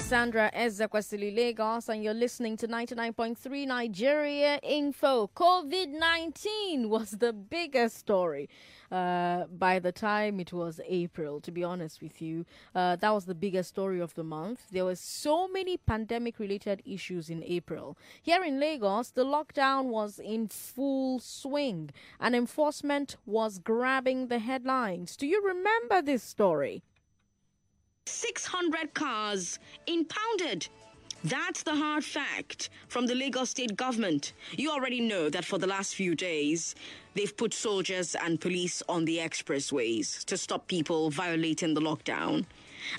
Sandra Ezekwesili Lagos, and you're listening to 99.3 Nigeria Info. COVID 19 was the biggest story uh, by the time it was April, to be honest with you. Uh, that was the biggest story of the month. There were so many pandemic related issues in April. Here in Lagos, the lockdown was in full swing, and enforcement was grabbing the headlines. Do you remember this story? 600 cars impounded. That's the hard fact from the Lagos state government. You already know that for the last few days, they've put soldiers and police on the expressways to stop people violating the lockdown.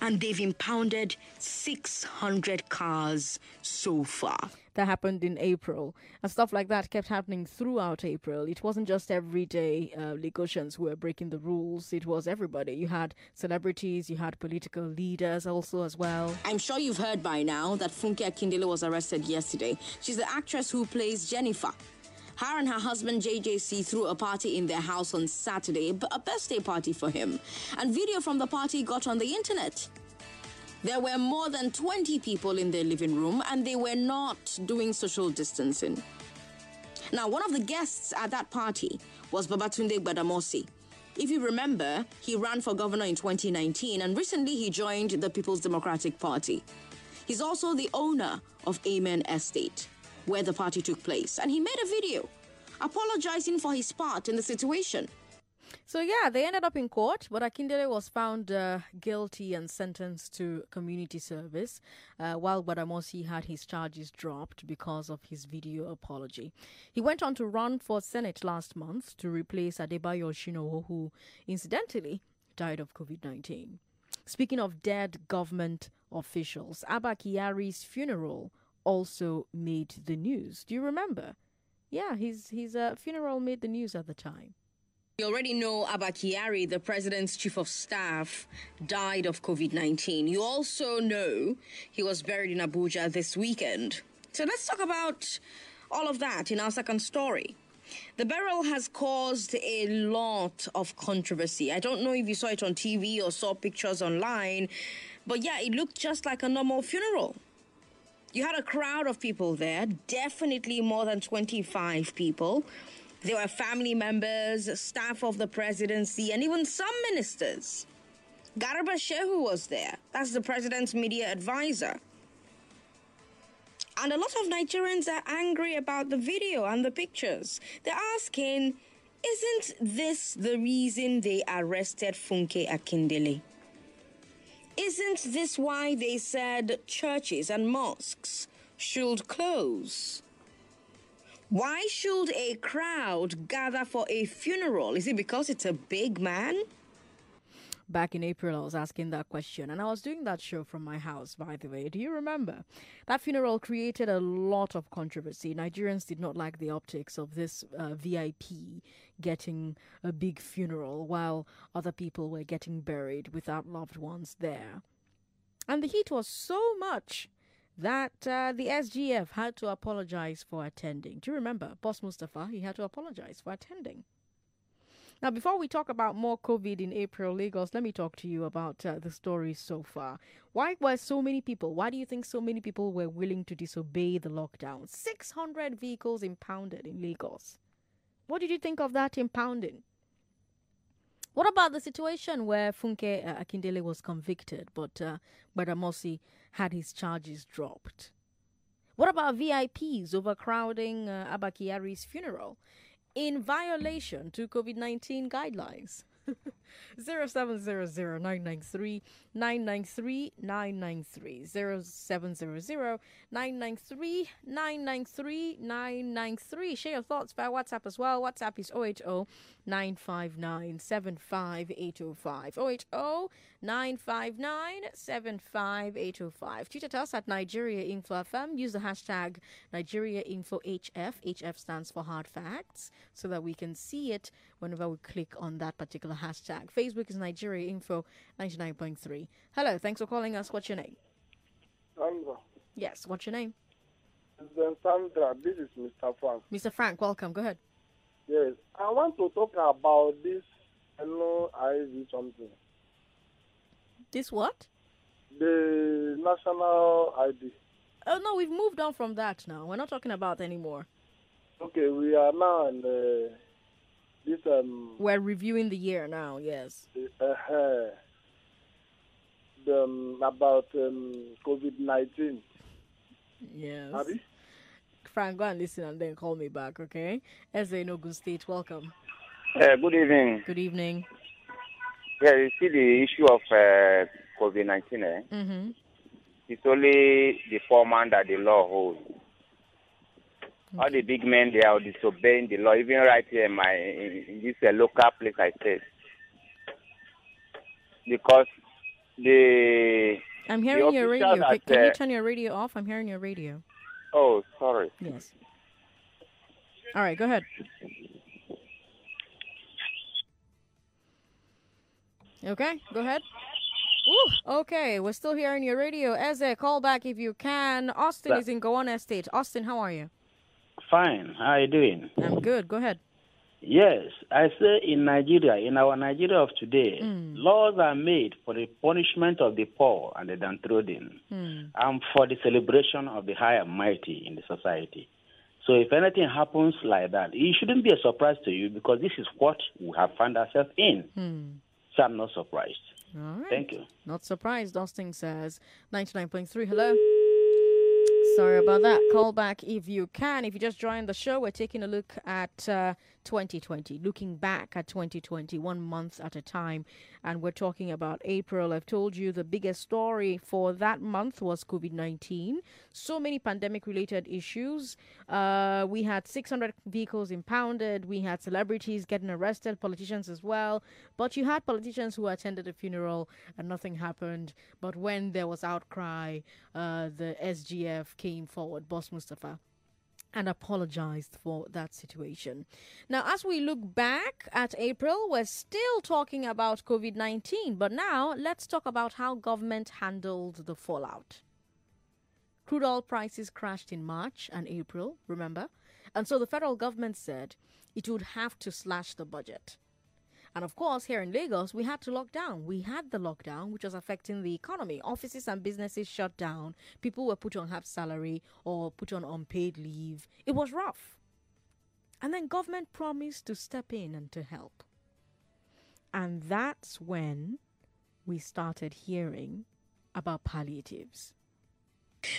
And they've impounded 600 cars so far that happened in April. And stuff like that kept happening throughout April. It wasn't just everyday uh, Lagosians who were breaking the rules, it was everybody. You had celebrities, you had political leaders also as well. I'm sure you've heard by now that Funke Akindele was arrested yesterday. She's the actress who plays Jennifer. Her and her husband JJC threw a party in their house on Saturday, a birthday party for him. And video from the party got on the internet. There were more than 20 people in their living room and they were not doing social distancing. Now, one of the guests at that party was Babatunde Gbadamosi. If you remember, he ran for governor in 2019 and recently he joined the People's Democratic Party. He's also the owner of Amen Estate, where the party took place, and he made a video apologizing for his part in the situation. So yeah, they ended up in court, but Akindele was found uh, guilty and sentenced to community service, uh, while Gbadamosi had his charges dropped because of his video apology. He went on to run for Senate last month to replace Adebayo Oshinowo, who incidentally died of COVID-19. Speaking of dead government officials, Abba Kyari's funeral also made the news. Do you remember? Yeah, his his uh, funeral made the news at the time. You already know Abba the president's chief of staff, died of COVID 19. You also know he was buried in Abuja this weekend. So let's talk about all of that in our second story. The burial has caused a lot of controversy. I don't know if you saw it on TV or saw pictures online, but yeah, it looked just like a normal funeral. You had a crowd of people there, definitely more than 25 people. There were family members, staff of the presidency, and even some ministers. Garba Shehu was there. That's the president's media advisor. And a lot of Nigerians are angry about the video and the pictures. They're asking, isn't this the reason they arrested Funke Akindele? Isn't this why they said churches and mosques should close? Why should a crowd gather for a funeral? Is it because it's a big man? Back in April, I was asking that question, and I was doing that show from my house, by the way. Do you remember? That funeral created a lot of controversy. Nigerians did not like the optics of this uh, VIP getting a big funeral while other people were getting buried without loved ones there. And the heat was so much that uh, the SGF had to apologize for attending. Do you remember? Boss Mustapha, he had to apologize for attending. Now, before we talk about more COVID in April, Lagos, let me talk to you about uh, the story so far. Why were so many people, why do you think so many people were willing to disobey the lockdown? 600 vehicles impounded in Lagos. What did you think of that impounding? What about the situation where Funke uh, Akindele was convicted, but uh, Gbadamosi had his charges dropped? What about VIPs overcrowding uh, Abba Kyari's funeral in violation to COVID 19 guidelines? 0700 993 993 993 0700 993 993 993 share your thoughts via whatsapp as well. Whatsapp is 080 959 75805 080 959 75805 tweet us at nigeria info fm use the hashtag nigeria info hf hf stands for hard facts so that we can see it whenever we click on that particular hashtag facebook is nigeria info 99.3 hello thanks for calling us what's your name Sandra. yes what's your name Sandra, this is Mr. Frank. mr frank welcome go ahead Yes, I want to talk about this hello IV something. this what the national ID. Oh no, we've moved on from that now. We're not talking about anymore. Okay, we are now in uh, this um We're reviewing the year now. Yes. uh, the, um, about um, COVID nineteen. Yes. Abi? Frank, go and listen and then call me back, okay? Eze in Ogun State, welcome. Uh, good evening. Good evening. Yeah, you see the issue of uh, COVID 19. Eh? Mm-hmm. It's only the poor man that the law holds. All the big men they are disobeying the law. Even right here in my in, this uh, local place I stay, because the I'm hearing your official radio. Can, that, can you uh, turn your radio off? I'm hearing your radio. oh sorry, Yes. All right, go ahead. Okay, go ahead. Ooh, okay, we're still hearing your radio. Eze, call back if you can. Austin is in Gowon Estate. Austin, how are you? Fine. How are you doing? I'm good. Go ahead. Yes, I say in Nigeria, in our Nigeria of today, hmm. laws are made for the punishment of the poor and the downtrodden, hmm. and for the celebration of the high and mighty in the society. So if anything happens like that, it shouldn't be a surprise to you because this is what we have found ourselves in. Hmm. So I'm not surprised. All right. Thank you. Not surprised, Austin says. 99.3. Hello. Sorry about that. Call back if you can. If you just joined the show, we're taking a look at uh, 2020, looking back at 2020, one month at a time. And we're talking about April. I've told you the biggest story for that month was COVID 19. So many pandemic related issues. Uh, we had 600 vehicles impounded. We had celebrities getting arrested, politicians as well. But you had politicians who attended a funeral and nothing happened. But when there was outcry, uh, the SGF came forward, Boss Mustapha and apologized for that situation. Now, as we look back at April, we're still talking about COVID 19, but now let's talk about how government handled the fallout. Crude oil prices crashed in March and April, remember? And so the federal government said it would have to slash the budget. And of course, here in Lagos, we had to lock down. We had the lockdown, which was affecting the economy. Offices and businesses shut down. People were put on half salary or put on unpaid leave. It was rough. And then government promised to step in and to help. And that's when we started hearing about palliatives.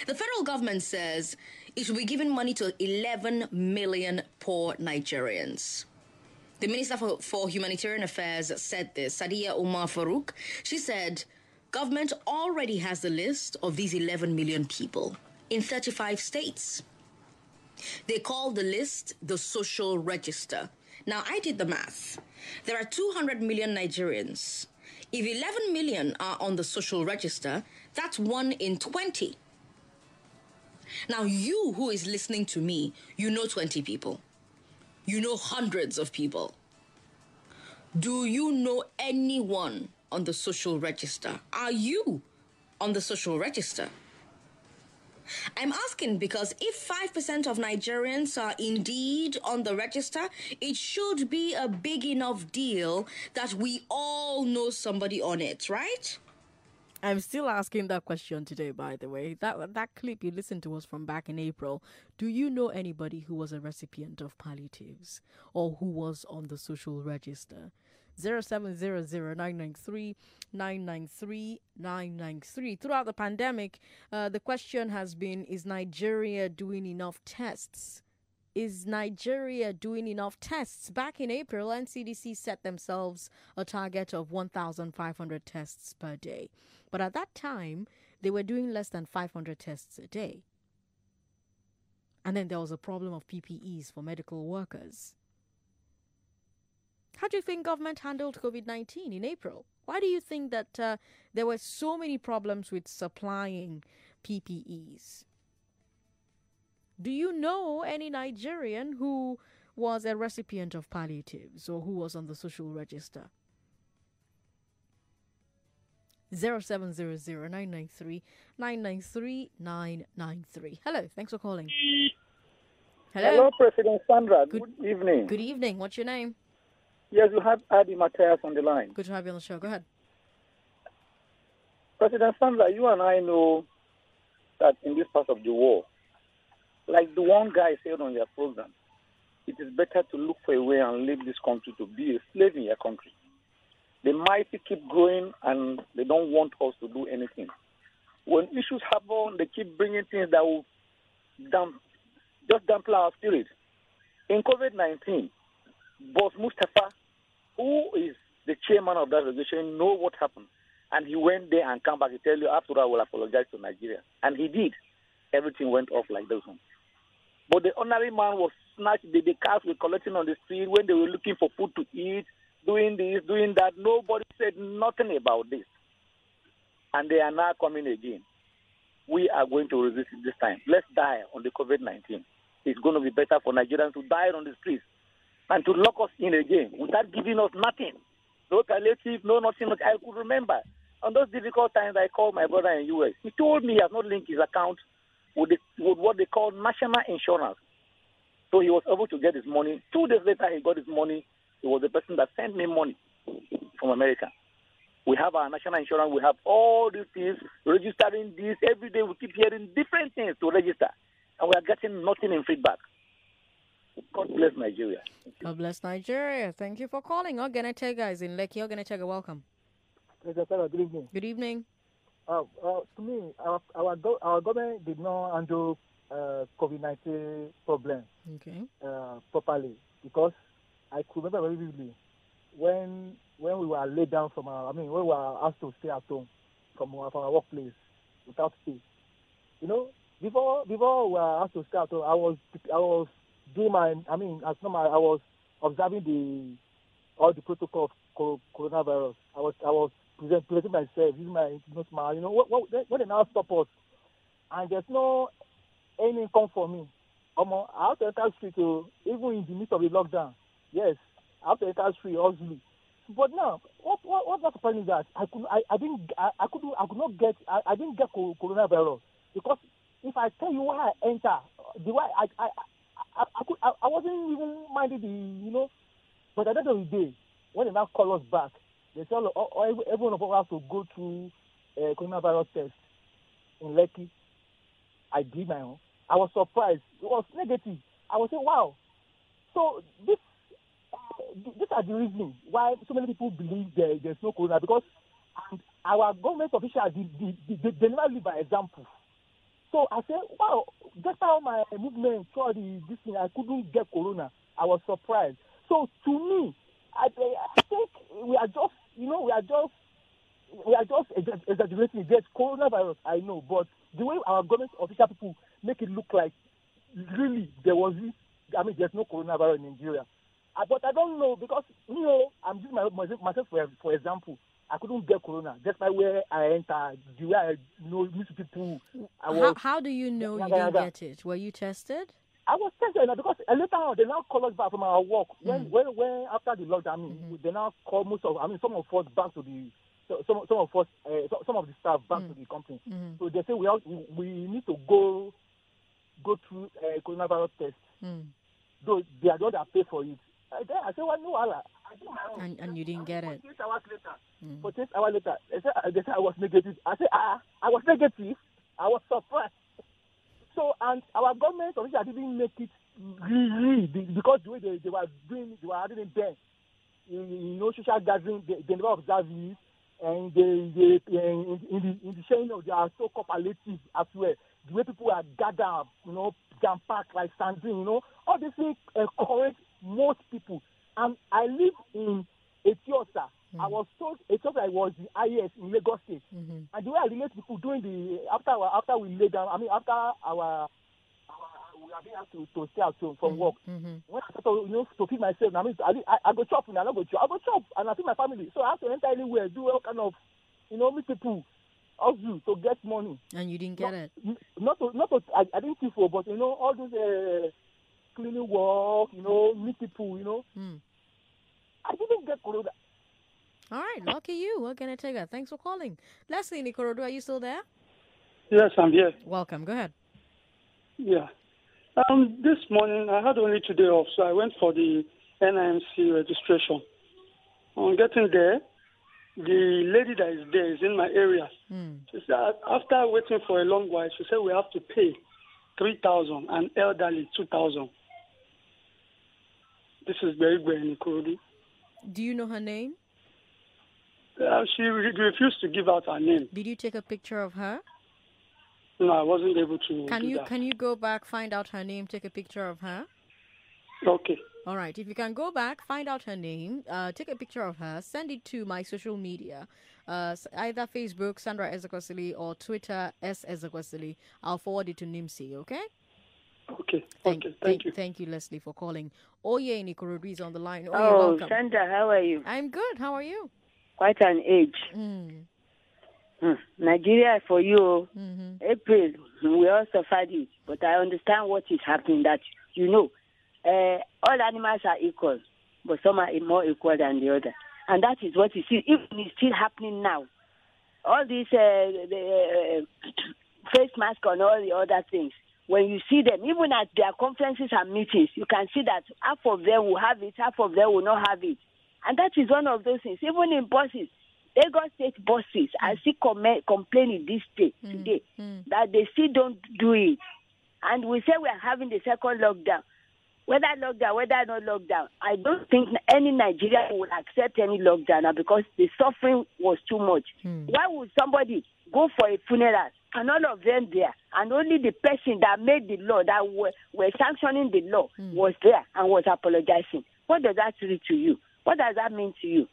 The federal government says it will be giving money to 11 million poor Nigerians. The Minister for, for Humanitarian Affairs said this, Sadiya Umar Farouk. She said, government already has the list of these 11 million people in 35 states. They call the list the social register. Now, I did the math. There are 200 million Nigerians. If 11 million are on the social register, that's one in 20. Now, you who is listening to me, you know 20 people. You know hundreds of people. Do you know anyone on the social register? Are you on the social register? I'm asking because if 5% of Nigerians are indeed on the register, it should be a big enough deal that we all know somebody on it, right? I'm still asking that question today, by the way. That that clip you listened to was from back in April. Do you know anybody who was a recipient of palliatives or who was on the social register? 0700-993-993-993. Throughout the pandemic, uh, the question has been, is Nigeria doing enough tests? Is Nigeria doing enough tests? Back in April, NCDC set themselves a target of 1,500 tests per day. But at that time, they were doing less than 500 tests a day. And then there was a problem of PPEs for medical workers. How do you think government handled COVID 19 in April? Why do you think that uh, there were so many problems with supplying PPEs? Do you know any Nigerian who was a recipient of palliatives or who was on the social register? 0700-993-993-993. Hello, thanks for calling. Hello. Hello, President Sandra. Good- Good, evening. Good evening. What's your name? Yes, you have Adi Matthias on the line. Good to have you on the show. Go ahead. President Sandra, you and I know that in this part of the world, like the one guy said on your program, it is better to look for a way and leave this country to be a slave in your country. The mighty keep growing and they don't want us to do anything. When issues happen, they keep bringing things that will damp, just dampen our spirit. In COVID 19, Boss Mustapha, who is the chairman of that organization, know what happened. And he went there and come back to tell you, after I will apologize to Nigeria. And he did. Everything went off like this one. But the ordinary man was snatched. The, the cars were collecting on the street when they were looking for food to eat, doing this, doing that. Nobody said nothing about this. And they are now coming again. We are going to resist this time. Let's die on the COVID 19. It's going to be better for Nigerians to die on the streets and to lock us in again without giving us nothing. No palliative, no nothing. I could remember on those difficult times I called my brother in the US. He told me he has not linked his account with, the, with what they call national insurance. So he was able to get his money. Two days later, he got his money. He was the person that sent me money from America. We have our national insurance. We have all these things, registering this. Every day we keep hearing different things to register. And we are getting nothing in feedback. God bless Nigeria. God bless Nigeria. Thank you for calling. Ogenetega is in Lekki. Ogenetega, welcome. Good evening. Good evening. Uh, uh, to me, our our, go- our government did not handle uh, COVID nineteen problem Okay. uh, properly because I could remember very vividly when when we were laid down from our I mean when we were asked to stay at home from our from our workplace without pay. You know, before before we were asked to stay at home, I was I was doing my I mean as normal I was observing the all the protocol of coronavirus. I was I was present, presenting myself, using my nose smile. You know, what, what, when they now stop us, and there's no any income for me. Um, I have to enter street to even in the midst of the lockdown. Yes, after to enter street hustling. But now, what what what surprising is that I could I, I didn't I, I could I could not get I, I didn't get coronavirus because if I tell you why I enter the way I I I, I, could, I, I wasn't even minding the you know, but at the end of the day, when they now call us back, they tell all, all, every, every of us to go through uh, coronavirus test in Lekki. I did my own. I was surprised. It was negative. I was saying, wow. So this, these are the reasons why so many people believe there, there's no corona because our government officials they, they, they, they never live by example. So I said, wow, just how my movement throughout the, this thing, I couldn't get corona. I was surprised. So to me, I, I think we are just, you know, we are just, we are just exa- exaggerating. There's coronavirus, I know, but the way our government official people make it look like really there was this, I mean, there's no coronavirus in Nigeria. Uh, but I don't know because, you know, I'm using my, myself, myself for, for example. I couldn't get corona. Just by where I entered, the way I know meet people. I was, How, how do you know you didn't get it? Were you tested? I was tested because later on they now call us back from our work when when when after the lockdown. I mean, they now call most of I mean some of us back to the some some of us uh, so- some of the staff back to the company. So they say we have we, need to go go through uh, coronavirus test. Mm. Though they are the one that pay for it. I said, well, no, Allah. I did my own. And, and you didn't get it. 48 hours later. 48 hours later, they said, they said I was negative. I said, ah, I was negative. I was surprised. So, and our government officials didn't make it really because the way they, they were doing, they were having it then. You, you know, social gathering, they, they never observe it. And they, they in, in, the, in the sharing of their so-called palliative as well. The way people are gathered, you know, jam packed like sardine, you know, all these things encourage most people. And I live in Eti-Osa. I hmm. was told Eti-Osa was the highest in Lagos State. Mm-hmm. And the way I relate to people during the after our, after we lay down, I mean after our, our we are being asked to, to stay at home from mm-hmm. work. Mm-hmm. When I start to you know to feed myself, I mean I, I, I go chop and I don't go chop. I go chop and I feed my family. So I have to enter anywhere, do all kind of you know meet people, hustle to get money. And you didn't get it. Not to, not to, I, I didn't thief, oh, but you know all those uh, cleaning work, you know meet people, you know. Mm. I didn't get corona. All right, lucky you. What can I take that? Thanks for calling. Leslie in Ikorodu, are you still there? Yes, I'm here. Welcome. Go ahead. Yeah. Um, this morning I had only today off, so I went for the NIMC registration. On getting there, the lady that is there is in my area. Mm. She said after waiting for a long while, she said we have to pay three thousand and elderly two thousand. This is very in Ikorodu. Do you know her name? Uh, she re- refused to give out her name. Did you take a picture of her? No, I wasn't able to. Can you that. can you go back, find out her name, take a picture of her? Okay. All right. If you can go back, find out her name, uh, take a picture of her, send it to my social media, uh, either Facebook Sandra Ezekwesili or Twitter S Ezekwesili. I'll forward it to NIMC. Okay. Okay. Thank, okay. thank, Thank you. thank you, Leslie, for calling. Oye in Ikorodu is on the line. Oye, Oh, welcome. Sandra, how are you? I'm good. How are you? Quite an age. Mm. Hmm. Nigeria for you. hmm April, we all suffered it, but I understand what is happening. That you know, uh, all animals are equal, but some are more equal than the other, and that is what you see. Even it's still happening now. All these uh, the, uh, face mask and all the other things. When you see them, even at their conferences and meetings, you can see that half of them will have it, half of them will not have it, and that is one of those things. Even in buses, Lagos State buses, I see com- complaining this day today Mm. that they still don't do it. And we say we are having the second lockdown. Whether lockdown, whether not lockdown, I don't think any Nigerian would accept any lockdown now because the suffering was too much. Hmm. Why would somebody go for a funeral and all of them there, and only the person that made the law, that were, were sanctioning the law, was there and was apologizing? What does that read to you? What does that mean to you?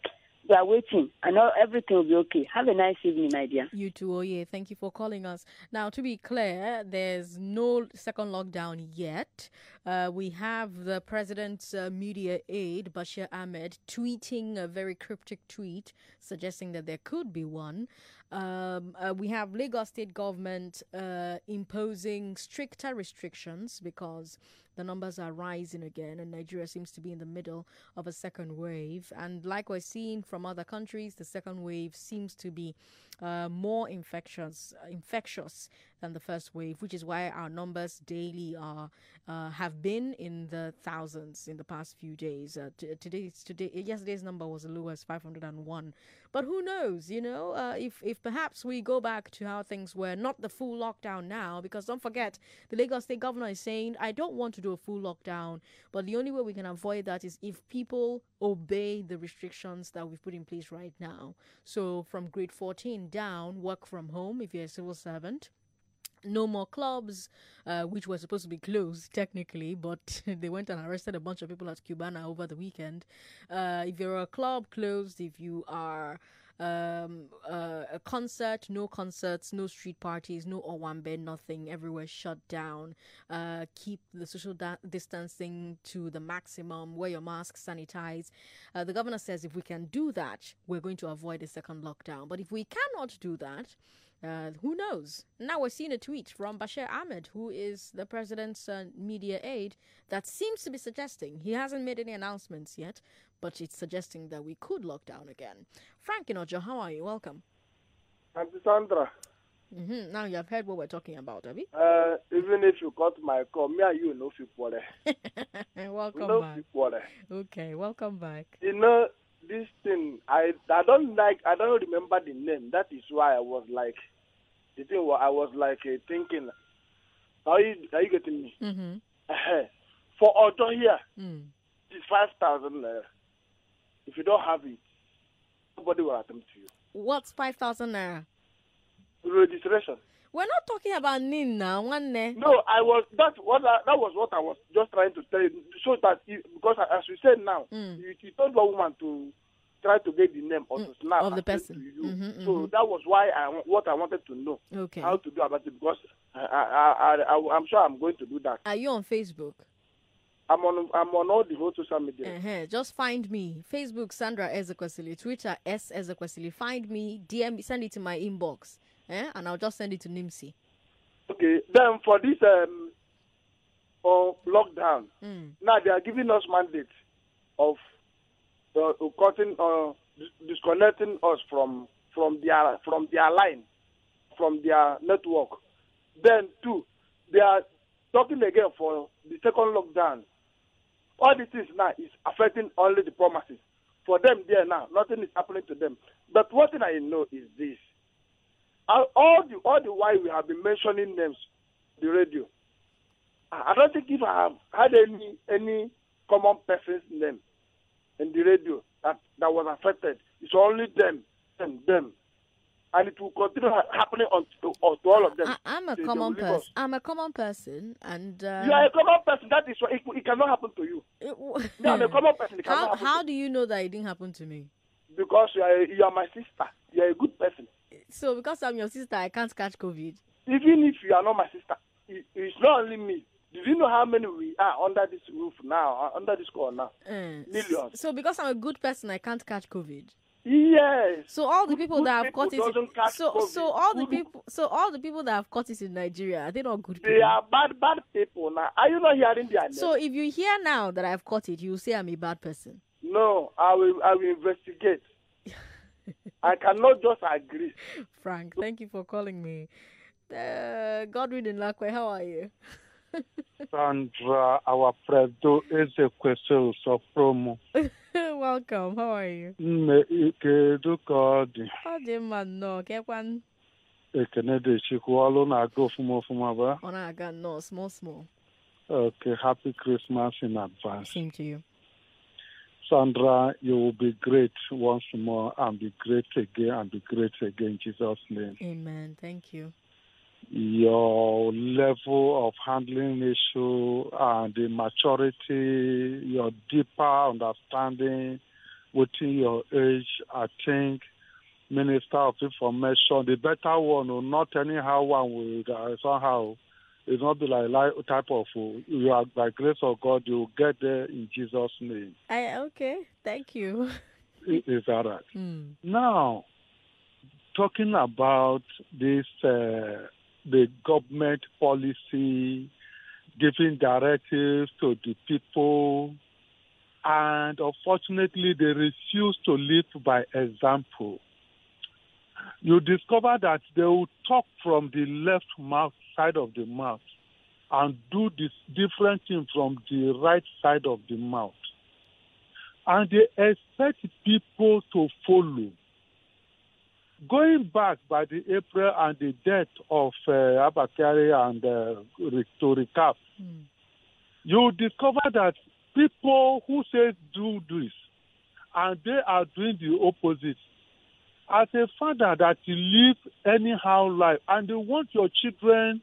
We are waiting, and all, everything will be okay. Have a nice evening, my dear. You too, Oh yeah. Thank you for calling us. Now, to be clear, there's no second lockdown yet. Uh, we have the president's uh, media aide, Bashir Ahmed, tweeting a very cryptic tweet suggesting that there could be one. Um, uh, we have Lagos state government uh, imposing stricter restrictions because the numbers are rising again, and Nigeria seems to be in the middle of a second wave. And like we're seeing from other countries, the second wave seems to be uh, more infectious, infectious than the first wave, which is why our numbers daily are uh, have been in the thousands in the past few days. Uh, t- today's today yesterday's number was as low as 501, but who knows? You know, uh, if if perhaps we go back to how things were, not the full lockdown now, because don't forget the Lagos State governor is saying I don't want to do a full lockdown, but the only way we can avoid that is if people obey the restrictions that we've put in place right now. So from grade 14 down, work from home if you're a civil servant no more clubs, uh, which were supposed to be closed technically, but they went and arrested a bunch of people at Cubana over the weekend. Uh, if you're a club closed, if you are um, uh, a concert, no concerts, no street parties, no Owambe, nothing, everywhere shut down. Uh, keep the social da- distancing to the maximum, wear your mask, sanitize. Uh, the governor says if we can do that, we're going to avoid a second lockdown. But if we cannot do that, uh, who knows? Now we're seeing a tweet from Bashir Ahmed, who is the president's uh, media aide, that seems to be suggesting he hasn't made any announcements yet, but it's suggesting that we could lock down again. Frank Inojo, how are you? Welcome. Auntie Sandra, hmm Now you have heard what we're talking about, have you? uh, even if you got my call, me and you no fit quarrel. We welcome no back. fit quarrel. Okay, welcome back. You know this thing. I I don't like. I don't remember the name. That is why I was like, the thing. was I was like uh, thinking. Are you are you getting me? Mm-hmm. For auto here, Mm. it's five thousand naira. If you don't have it, nobody will attend to you. What's 5,000 naira? Registration. We're not talking about NIN now, one ne. No, I was that what I, that was what I was just trying to tell you, so that you, because as you said now, Mm. you, you told one woman to try to get the name or to snap of the person. To you. Mhm, So that was why I what I wanted to know Okay. how to do about it because I, I, I, I I'm sure I'm going to do that. Are you on Facebook? I'm on I'm on all the whole social media. Uh-huh. Just find me. Facebook Sandra Ezekwesili. Twitter S Ezekwesili. Find me. DM me. Send it to my inbox. Eh? And I'll just send it to NIMC. Okay, then for this um lockdown, Mm. now they are giving us mandate of uh, cutting uh, disconnecting us from from their from their line from their network then two they are talking again for the second lockdown all this is now is affecting only the promises for them there now nothing is happening to them But one thing I know is this: all the all the while we have been mentioning names, the radio. I I don't think if I have had any any common person's name in the radio that that was affected, it's only them and them, and it will continue happening on to, on to all of them. I, I'm a They- common person. I'm a common person, and uh, You are a common person. That is why it, it cannot happen to you. it w- No, I'm a common person. How how do you know that it didn't happen to me? because you are you are my sister. You are a good person. So because I'm your sister, I can't catch COVID. Even if you are not my sister, it, it's not only me. Do you know how many we are under this roof now, uh, under this call now? Uh, Millions. So because I'm a good person, I can't catch COVID. Yes. So all the people good that have caught it, doesn't catch so COVID. so all the people, so all the people that have caught it in Nigeria, are they not good people? They are bad, bad people now. Are you not hearing their names? So if you hear now that I've caught it, you will say I'm a bad person. no, I will. I will investigate. I cannot just agree. Frank, thank you for calling me. Uh, Godwin in Lakwe, how are you? Sandra, our friend, is a question of promo. Welcome. How are you? Mme kedu ka ọ dị Ọ dị mma nnọọ kekwan ekene dị chukwu ọlụ na-aga ofuma ofuma ba ọ na-aga nnọọ small small. okay happy christmas in advance Same to you. Sandra you will be great once more and be great again and be great again in jesus name Amen. Thank you. your level of handling issue and the maturity, your deeper understanding within your age, I think Minister of Information, the better one, or not anyhow one will uh, somehow it's not be like, like type of you are by grace of God you get there in Jesus' name. I okay. Thank you. I- Is that right? Hmm. Now, talking about this, uh, the government policy giving directives to the people, and unfortunately, they refuse to live by example. You discover that they will talk from the left mouth side of the mouth and do this different thing from the right side of the mouth and they expect people to follow. Going back by the April and the death of uh, Abba Kyari and uh, to recap, Hmm. you discover that people who say do this and they are doing the opposite. As a father that you live anyhow life and you want your children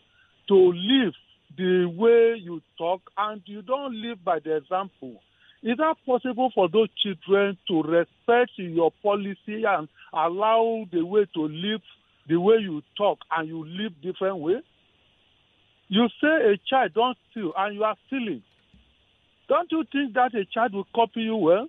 to live the way you talk and you don't live by the example, is that possible for those children to respect your policy and allow the way to live the way you talk and you live different way? You say a child don't steal and you are stealing. Don't you think that a child will copy you well?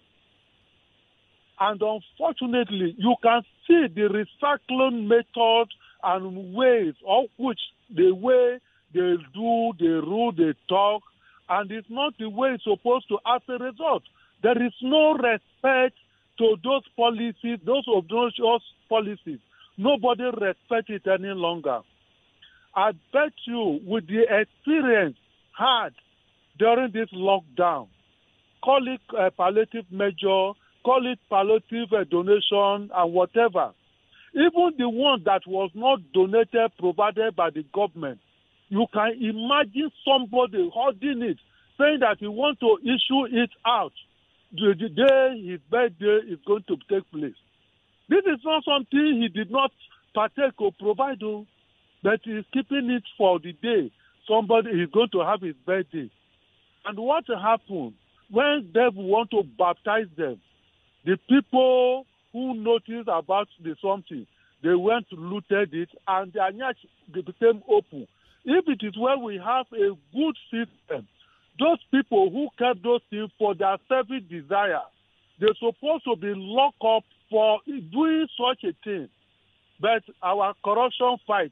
And unfortunately, you can see the recycling method and ways of which the way they do, they rule, they talk, and it's not the way it's supposed to as a result. There is no respect to those policies, those those policies. Nobody respects it any longer. I bet you, with the experience had during this lockdown, call it a palliative measure, call it palliative uh, donation, and whatever. Even the one that was not donated, provided by the government, you can imagine somebody holding it, saying that he wants to issue it out the, the day his birthday is going to take place. This is not something he did not partake or provide, oh, but he's keeping it for the day somebody is going to have his birthday. And what happened when they want to baptize them? The people who noticed about the something, they went looted it, and nyach became open. If it is where we have a good system, those people who kept those things for their selfish desire, they're supposed to be locked up for doing such a thing. But our corruption fight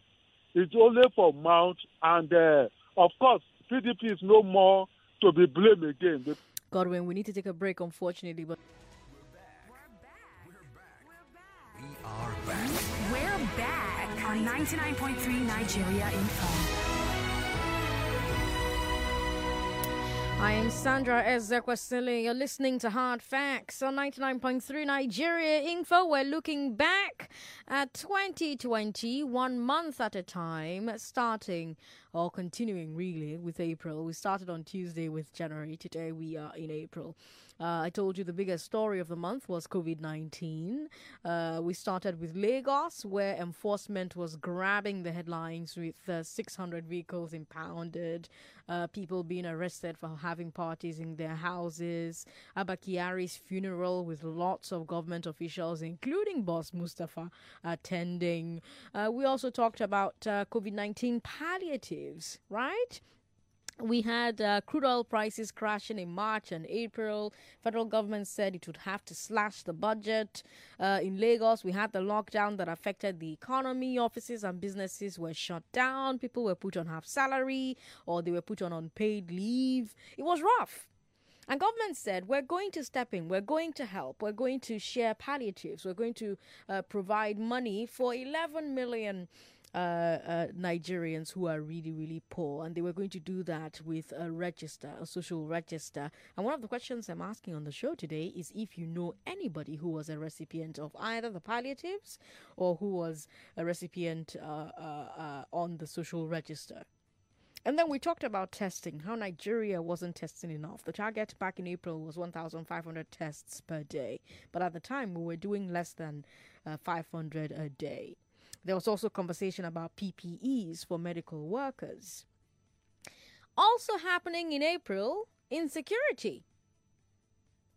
is only for mouth, and uh, of course, PDP is no more to be blamed again. Godwin, we need to take a break, unfortunately, but We are back. We're back We are back. We're back. on 99.3 Nigeria Info. I am Sandra Ezekwesili. You're listening to Hard Facts on 99.3 Nigeria Info. We're looking back at 2020, one month at a time, starting or continuing really with April. We started on Tuesday with January. Today we are in April. Uh, I told you the biggest story of the month was COVID 19. Uh, we started with Lagos, where enforcement was grabbing the headlines with uh, 600 vehicles impounded, uh, people being arrested for having parties in their houses, Abba Kyari's funeral with lots of government officials, including Boss Mustapha, attending. Uh, we also talked about uh, COVID 19 palliatives, right? We had uh, crude oil prices crashing in March and April. Federal government said it would have to slash the budget. Uh, in Lagos, we had the lockdown that affected the economy. Offices and businesses were shut down. People were put on half salary or they were put on unpaid leave. It was rough. And government said, we're going to step in, we're going to help, we're going to share palliatives, we're going to uh, provide money for 11 million uh, uh, Nigerians who are really, really poor, and they were going to do that with a register, a social register. And one of the questions I'm asking on the show today is if you know anybody who was a recipient of either the palliatives or who was a recipient uh, uh, uh on the social register. And then we talked about testing, how Nigeria wasn't testing enough. The target back in April was 1,500 tests per day, but at the time we were doing less than uh, 500 a day. There was also conversation about PPEs for medical workers. Also happening in April, insecurity.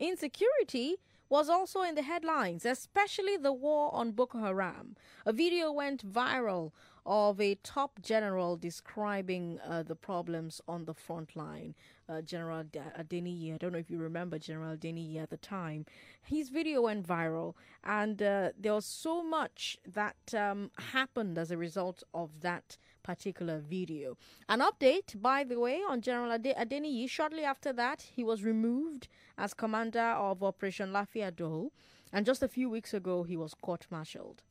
Insecurity was also in the headlines, especially the war on Boko Haram. A video went viral of a top general describing uh, the problems on the front line. Uh, general Adeniyi, I don't know if you remember General Adeniyi at the time. His video went viral, and uh, there was so much that um, happened as a result of that particular video. An update, by the way, on General Ade- Adeniyi. Shortly after that, he was removed as commander of Operation Dole, and just a few weeks ago, he was court-martialed.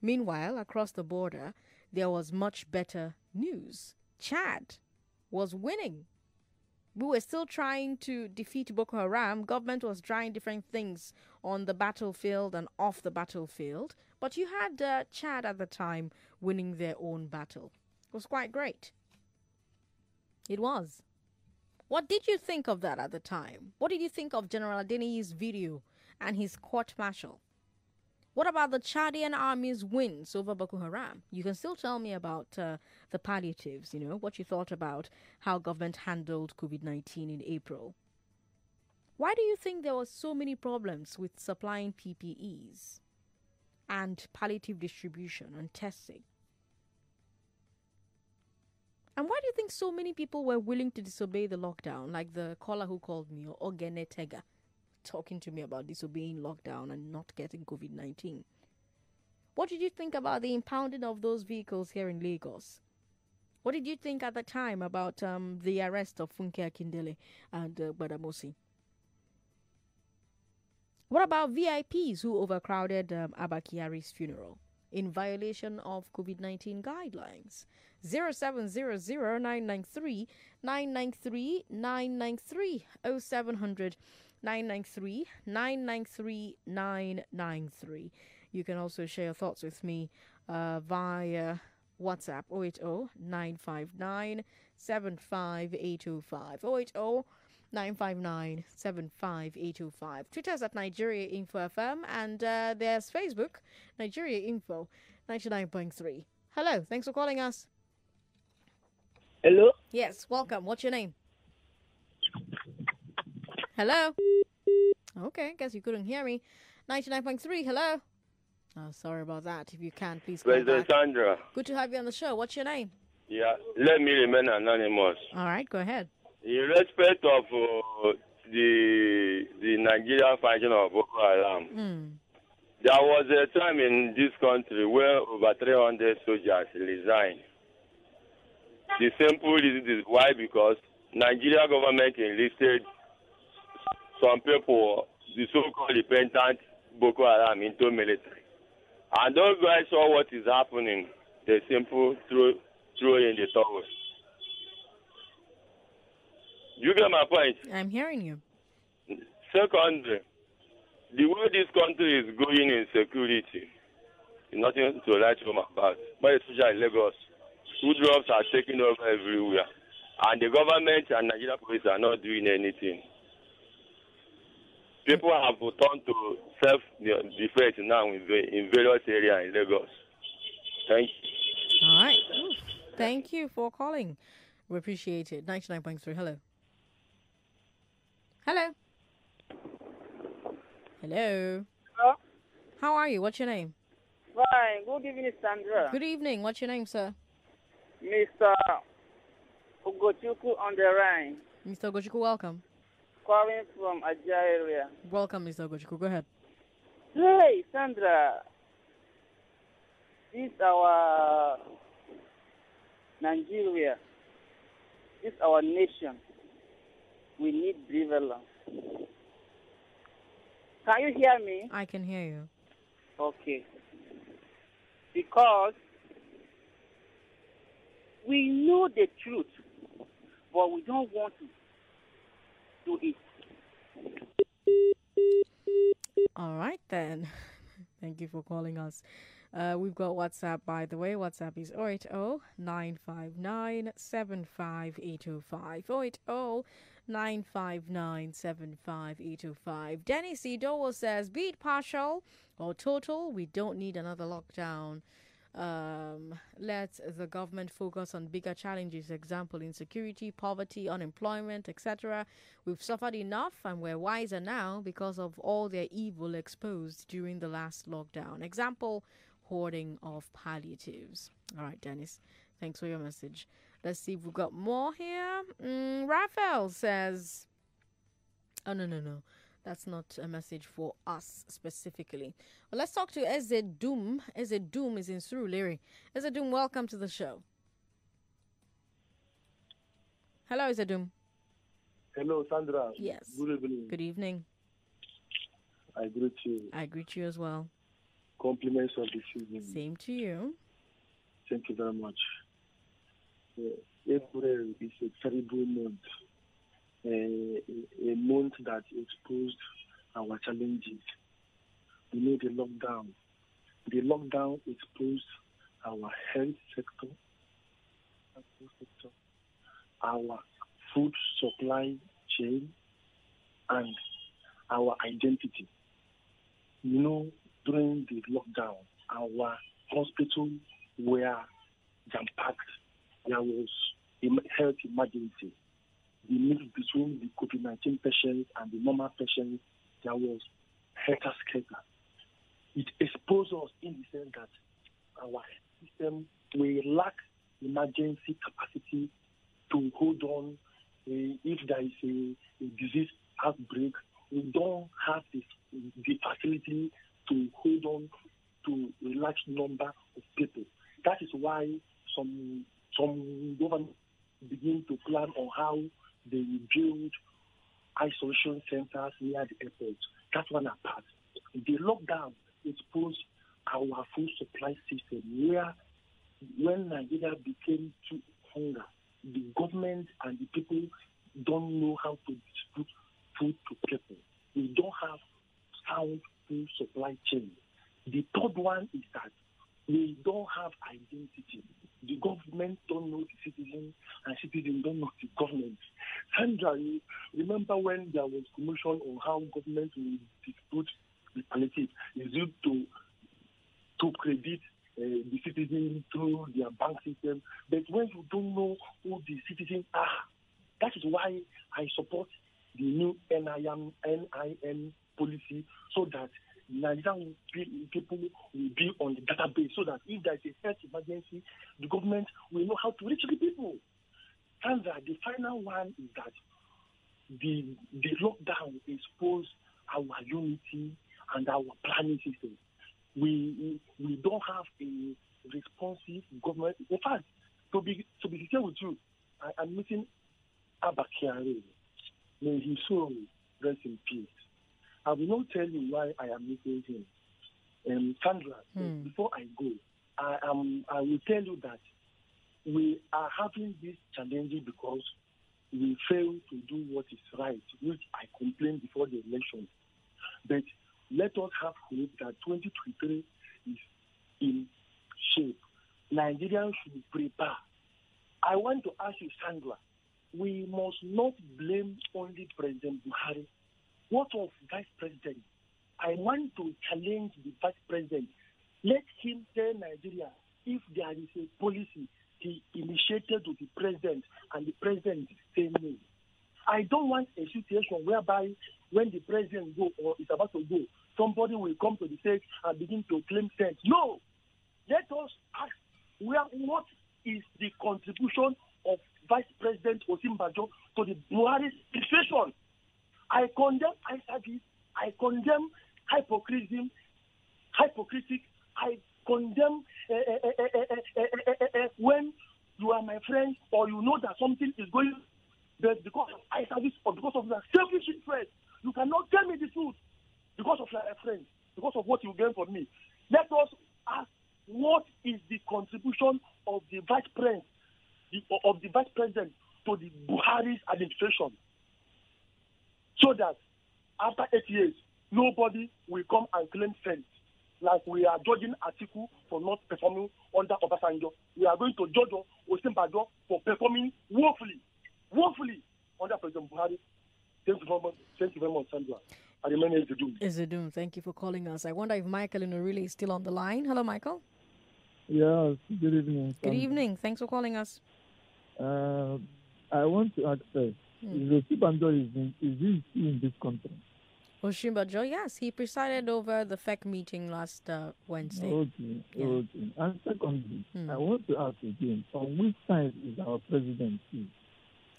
Meanwhile, across the border, there was much better news. Chad was winning. We were still trying to defeat Boko Haram. Government was trying different things on the battlefield and off the battlefield. But you had uh, Chad at the time winning their own battle. It was quite great. It was. What did you think of that at the time? What did you think of General Adeniyi's video and his court martial? What about the Chadian army's wins over Boko Haram? You can still tell me about uh, the palliatives, you know, what you thought about how government handled COVID 19 in April. Why do you think there were so many problems with supplying PPEs and palliative distribution and testing? And why do you think so many people were willing to disobey the lockdown, like the caller who called me, or Ogenetega? Talking to me about disobeying lockdown and not getting COVID 19. What did you think about the impounding of those vehicles here in Lagos? What did you think at the time about um, the arrest of Funke Akindele and uh, Gbadamosi? What about VIPs who overcrowded um, Abba Kyari's funeral in violation of COVID 19 guidelines? 0700 993 993 993 0700 993 993 993. You can also share your thoughts with me uh, via WhatsApp 080 959 75805. 080 959 75805. Twitter's at Nigeria Info FM and uh, there's Facebook, Nigeria Info 99.3. Hello, thanks for calling us. Hello? Yes, welcome. What's your name? Hello? Okay, guess you couldn't hear me. 99.3, hello? Oh, sorry about that. If you can, please call President back. Sandra. Good to have you on the show. What's your name? Yeah, let me remain anonymous. All right, go ahead. In respect of uh, the the Nigerian faction of Boko Haram, Mm. there was a time in this country where over 300 soldiers resigned. The simple reason is why because Nigeria government enlisted some people, the so-called repentant Boko Haram, into military. And those guys saw what is happening. They simply threw, throw in the towel. You get my point? I'm hearing you. Secondly, the way this country is going in security, nothing to write home about. But especially in Lagos, food drops are taking over everywhere. And the government and Nigeria police are not doing anything. People have turned to self-defense now in, in various areas in Lagos. Thank you. All right. Ooh. Thank you for calling. We appreciate it. 99.3. Hello. Hello. Hello. Hello. How are you? What's your name? Fine. Good evening, Sandra. Good evening. What's your name, sir? Mr. Ugochukwu on the Rhine. Mr. Ogochukwu, welcome. Calling from Aja area. Welcome, Mr. Ogochukwu. Go ahead. Hey, Sandra. This our Nigeria. This our nation. We need prevalence. Can you hear me? I can hear you. Okay. Because we know the truth, but we don't want to do it. All right, then. Thank you for calling us. Uh, we've got WhatsApp, by the way. WhatsApp is 080 959 75805. 080 959 75805. Dennis Idowo says, be it partial or total, we don't need another lockdown. Um, let the government focus on bigger challenges, example, insecurity, poverty, unemployment, etc. We've suffered enough and we're wiser now because of all their evil exposed during the last lockdown. Example, hoarding of palliatives. All right, Dennis, thanks for your message. Let's see if we've got more here. Mm, Raphael says, oh, no, no, no. That's not a message for us specifically. Well, let's talk to Eze Doom. Ezedum is in Surulere. Ezedum, welcome to the show. Hello, Ezedum. Hello, Sandra. Yes. Good evening. Good evening. I greet you. I greet you as well. Compliments of the season. Same to you. Thank you very much. Uh, April is a terrible month. A, month that exposed our challenges. We know the lockdown. The lockdown exposed our health sector, sector our food supply chain, and our identity. You know, during the lockdown, our hospitals were jam-packed. There was a health emergency. The mix between the COVID-19 patients and the normal patients, there was helter skelter. It exposed us in the sense that our system we lack emergency capacity to hold on uh, if there is a, a, disease outbreak. We don't have the, the facility to hold on to a large number of people. That is why some some governments begin to plan on how they build isolation centers near the airport. That's one apart. The lockdown exposed our food supply system where when Nigeria became too hunger, the government and the people don't know how to distribute food to people. We don't have sound food supply chain. The third one is that we don't have identity. The government don't know the citizens, and citizens don't know the government. Sandra, remember when there was commotion on how government will distribute the palliative? Is it to to credit uh, the citizens through their bank system? But when you don't know who the citizens are, that is why I support the new NIM, NIN policy so that Nigerian people will be on the database so that if there is a health emergency, the government will know how to reach the people. Sandra, uh, the final one is that the the lockdown exposed our unity and our planning system. We we don't have a responsive government. In fact, to be to be sincere with you, I am meeting Abba Kyari. May his soul rest in peace. I will not tell you why I am meeting him. Um, Sandra, Hmm. before I go, I am I will tell you that we are having this challenge because we fail to do what is right, which I complained before the election. But let us have hope that 2023 is in shape. Nigerians should prepare. I want to ask you, Sandra, we must not blame only President Buhari. What of Vice President? I want to challenge the Vice President. Let him tell Nigeria if there is a policy he initiated to the president and the president say no. I don't want a situation whereby when the president go or is about to go, somebody will come to the stage and begin to claim sense. No. Let us ask where what is the contribution of Vice President Osinbajo to the Buhari situation. I condemn service, I condemn hypocrisy, hypocrisy, I condemn uh, uh, uh, when you are my friend or you know that something is going because of eye service or because of your selfish interest, you cannot tell me the truth because of your friend, because of what you gain from me. Let us ask what is the contribution of the vice president the, of the vice president to the Buhari's administration, so that after eight years, nobody will come and claim fault. Like we are judging Atiku for not performing under Obasanjo, we are going to judge Osinbajo for performing woefully, woefully under President Buhari. Thank you very much, thank you very much, Sandra. I remain Ezedum. Ezedum, thank you for calling us. I wonder if Michael in Orili is still on the line. Hello, Michael. Yes, good evening. Good evening. Thanks for calling us. Uh, I want to ask first, hmm. is Osinbajo is, in, is in this country? Osinbajo, yes, he presided over the FEC meeting last uh, Wednesday. Okay, yeah. okay. And secondly, hmm. I want to ask again, on which side is our president? Is?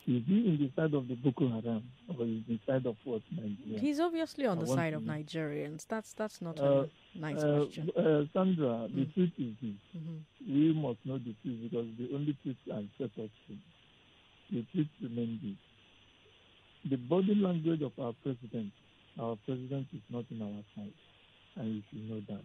Is he in the side of the Boko Haram or is the side of what Nigeria? He's obviously on I the side of Nigerians. That's that's not uh, a nice uh, question. Uh, Sandra, mm. the truth is this: mm-hmm. we must know the truth because the only truth can set us free. The truth remains this: the body language of our president, our president is not in our side, and you should know that.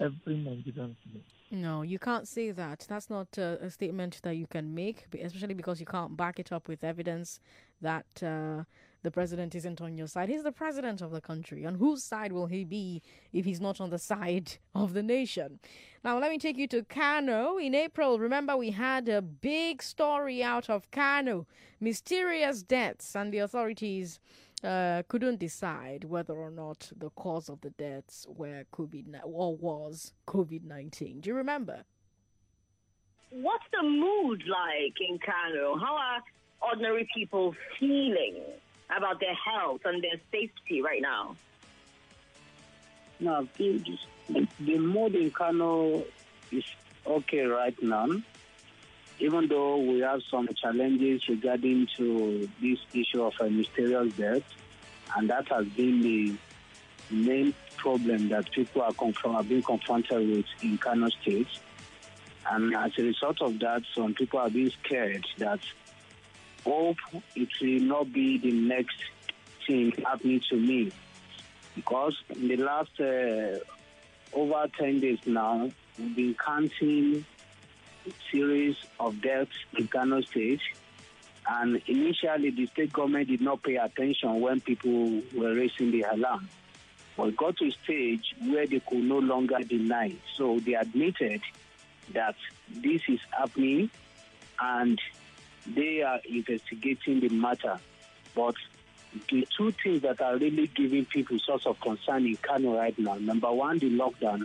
Every Nigerian knows. No, you can't say that. That's not a statement that you can make, especially because you can't back it up with evidence that uh, the president isn't on your side. He's the president of the country. On whose side will he be if he's not on the side of the nation? Now, let me take you to Kano. In April, remember, we had a big story out of Kano mysterious deaths, and the authorities uh, couldn't decide whether or not the cause of the deaths were COVID or was COVID nineteen. Do you remember? What's the mood like in Kano? How are ordinary people feeling about their health and their safety right now? No, the, the mood in Kano is okay right now even though we have some challenges regarding to this issue of a mysterious death, and that has been the main problem that people are, conf- are being confronted with in Kano State. And as a result of that, some people are being scared that hope it will not be the next thing happening to me. Because in the last uh, over 10 days now, we've been counting series of deaths in Kano State. And initially, the state government did not pay attention when people were raising the alarm. But it got to a stage where they could no longer deny. So they admitted that this is happening and they are investigating the matter. But the two things that are really giving people source of concern in Kano right now number one, the lockdown.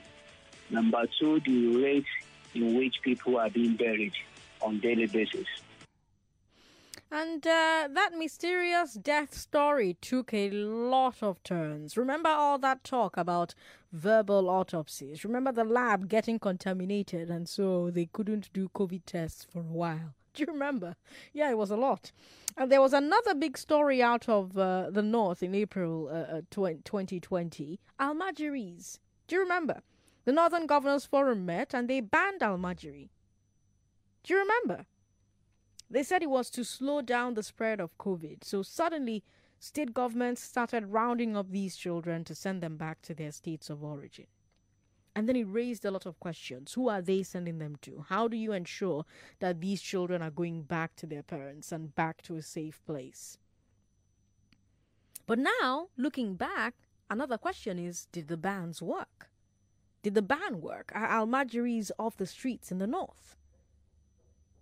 Number two, the rate in which people are being buried on daily basis. And uh, that mysterious death story took a lot of turns. Remember all that talk about verbal autopsies? Remember the lab getting contaminated and so they couldn't do COVID tests for a while? Do you remember? Yeah, it was a lot. And there was another big story out of uh, the north in April uh, 2020 uh, Almajiris. Do you remember? The Northern Governors Forum met and they banned Almajiri. Do you remember? They said it was to slow down the spread of COVID. So suddenly, state governments started rounding up these children to send them back to their states of origin. And then it raised a lot of questions. Who are they sending them to? How do you ensure that these children are going back to their parents and back to a safe place? But now, looking back, another question is did the bans work? Did the ban work? Are Almajiris off the streets in the north?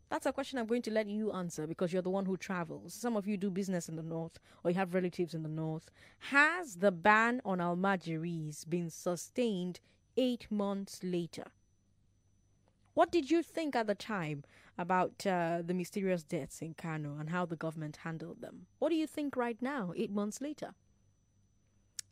That's a question I'm going to let you answer because you're the one who travels. Some of you do business in the north or you have relatives in the north. Has the ban on Almajiris been sustained eight months later? What did you think at the time about uh, the mysterious deaths in Kano and how the government handled them? What do you think right now, eight months later?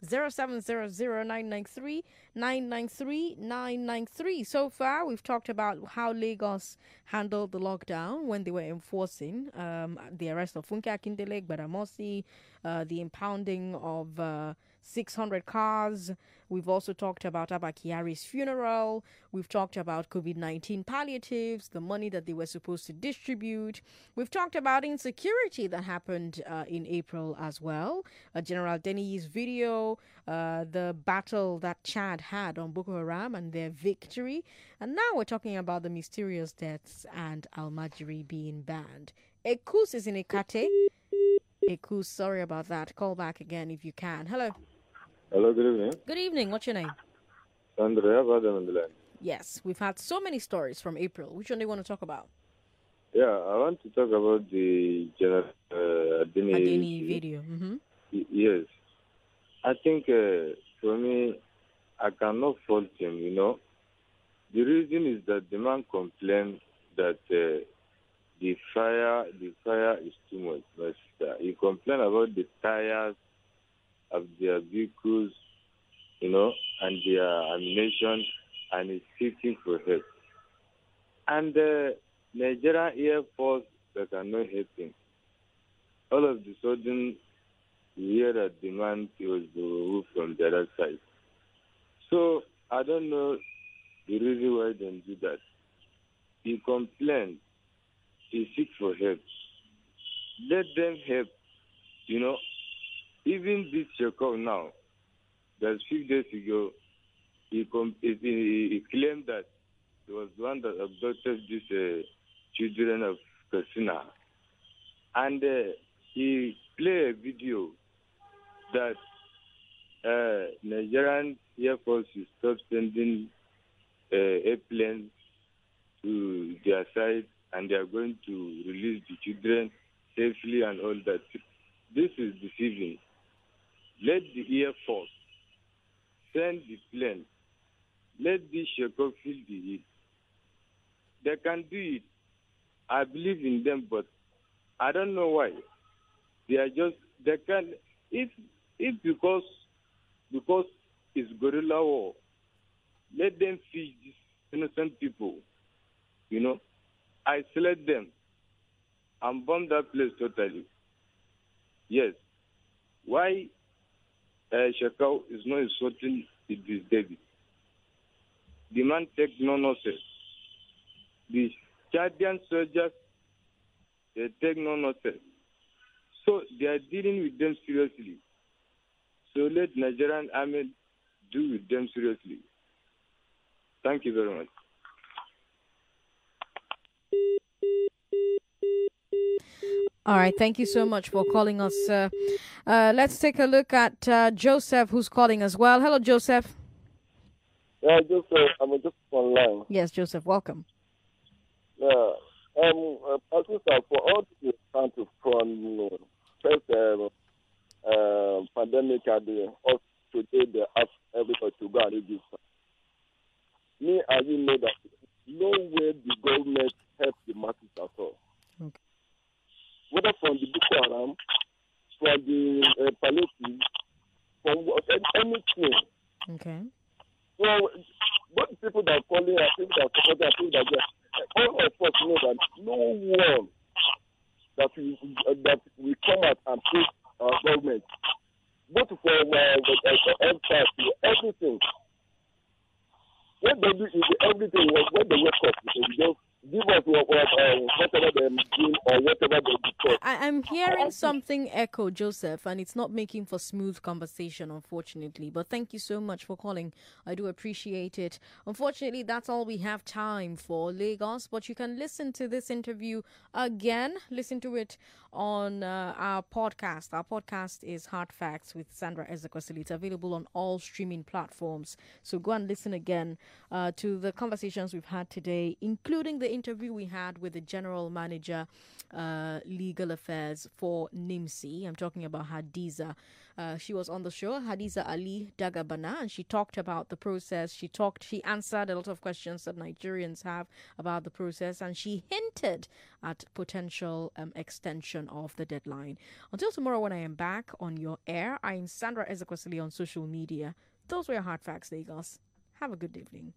0700-993-993-993. So far, we've talked about how Lagos handled the lockdown when they were enforcing um, the arrest of Funke Akindele, Gbadamosi, uh, the impounding of uh, 600 cars. We've also talked about Abba Kyari's funeral. We've talked about COVID 19 palliatives, the money that they were supposed to distribute. We've talked about insecurity that happened uh, in April as well. Uh, General Denny's video, uh, the battle that Chad had on Boko Haram and their victory. And now we're talking about the mysterious deaths and Almajiri being banned. Ekus is in Ekate. Ekus, sorry about that. Call back again if you can. Hello. Hello, good evening. Good evening. What's your name? Andrea Badam on the line. Yes, we've had so many stories from April. Which one do you want to talk about? Yeah, I want to talk about the General uh, Adeni, Adeni video. Mm-hmm. Yes. I think uh, for me, I cannot fault him, you know. The reason is that the man complained that uh, the fire the fire is too much. My sister. He complained about the tires of their vehicles, you know, and their ammunition, and he's seeking for help. And uh, Nigerian Air Force, they cannot help him. All of a sudden, we hear that the man was removed from the other side. So I don't know the reason why they do that. He complained. He seek for help. Let them help. You know, even this Shekau now, that few days ago, he, com- he, he claimed that he was the one that abducted these uh, children of Katsina. And uh, he played a video that uh, Nigerian Air Force is stop sending uh, airplanes to their side and they are going to release the children safely and all that. This is deceiving. Let the Air Force send the plane. Let the Shekau feel the heat. They can do it. I believe in them, but I don't know why. They are just they can if if because because it's guerrilla war, let them feed these innocent people. You know, isolate them and bomb that place totally. Yes. Why uh, Shekau is not insulting Idriss Déby? The man take no nonsense. The Chadian soldiers, they take no nonsense. So they are dealing with them seriously. So let Nigerian army do with them seriously. Thank you very much. All right, thank you so much for calling us. Uh, uh, let's take a look at uh, Joseph, who's calling as well. Hello, Joseph. Yeah, just uh, I'm just online. Yes, Joseph, welcome. Yeah, um, uh, Pakistan for all the countries from uh, first um, uh, pandemic and the us today they ask everybody to go and register. Me and you know that no way the government help the masses at all. Okay. Whether from the Boko Haram, from the uh, palliative, from what- anything. Okay. So both people that are calling and people that are supporting and people that are all of us know that no one that we uh, that we come out and praise our government, both for uh, the everything. What they do is everything was when they wake up, they just uh, whatever or whatever. I, I'm hearing something echo, Joseph, and it's not making for smooth conversation, unfortunately. But thank you so much for calling. I do appreciate it. Unfortunately, that's all we have time for, Lagos. But you can listen to this interview again. Listen to it on uh, our podcast. Our podcast is Hard Facts with Sandra Ezekwesili. It's available on all streaming platforms. So go and listen again uh, to the conversations we've had today, including the interview we had with the general manager, uh, legal affairs for NIMC. I'm talking about Hadiza. Uh, she was on the show, Hadiza Ali Dagabana, and she talked about the process. She talked, she answered a lot of questions that Nigerians have about the process, and she hinted at potential um, extension of the deadline. Until tomorrow, when I am back on your air, I'm Sandra Ezekwesili on social media. Those were your hard facts, Lagos. Have a good evening.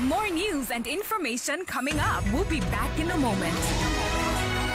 More news and information coming up. We'll be back in a moment.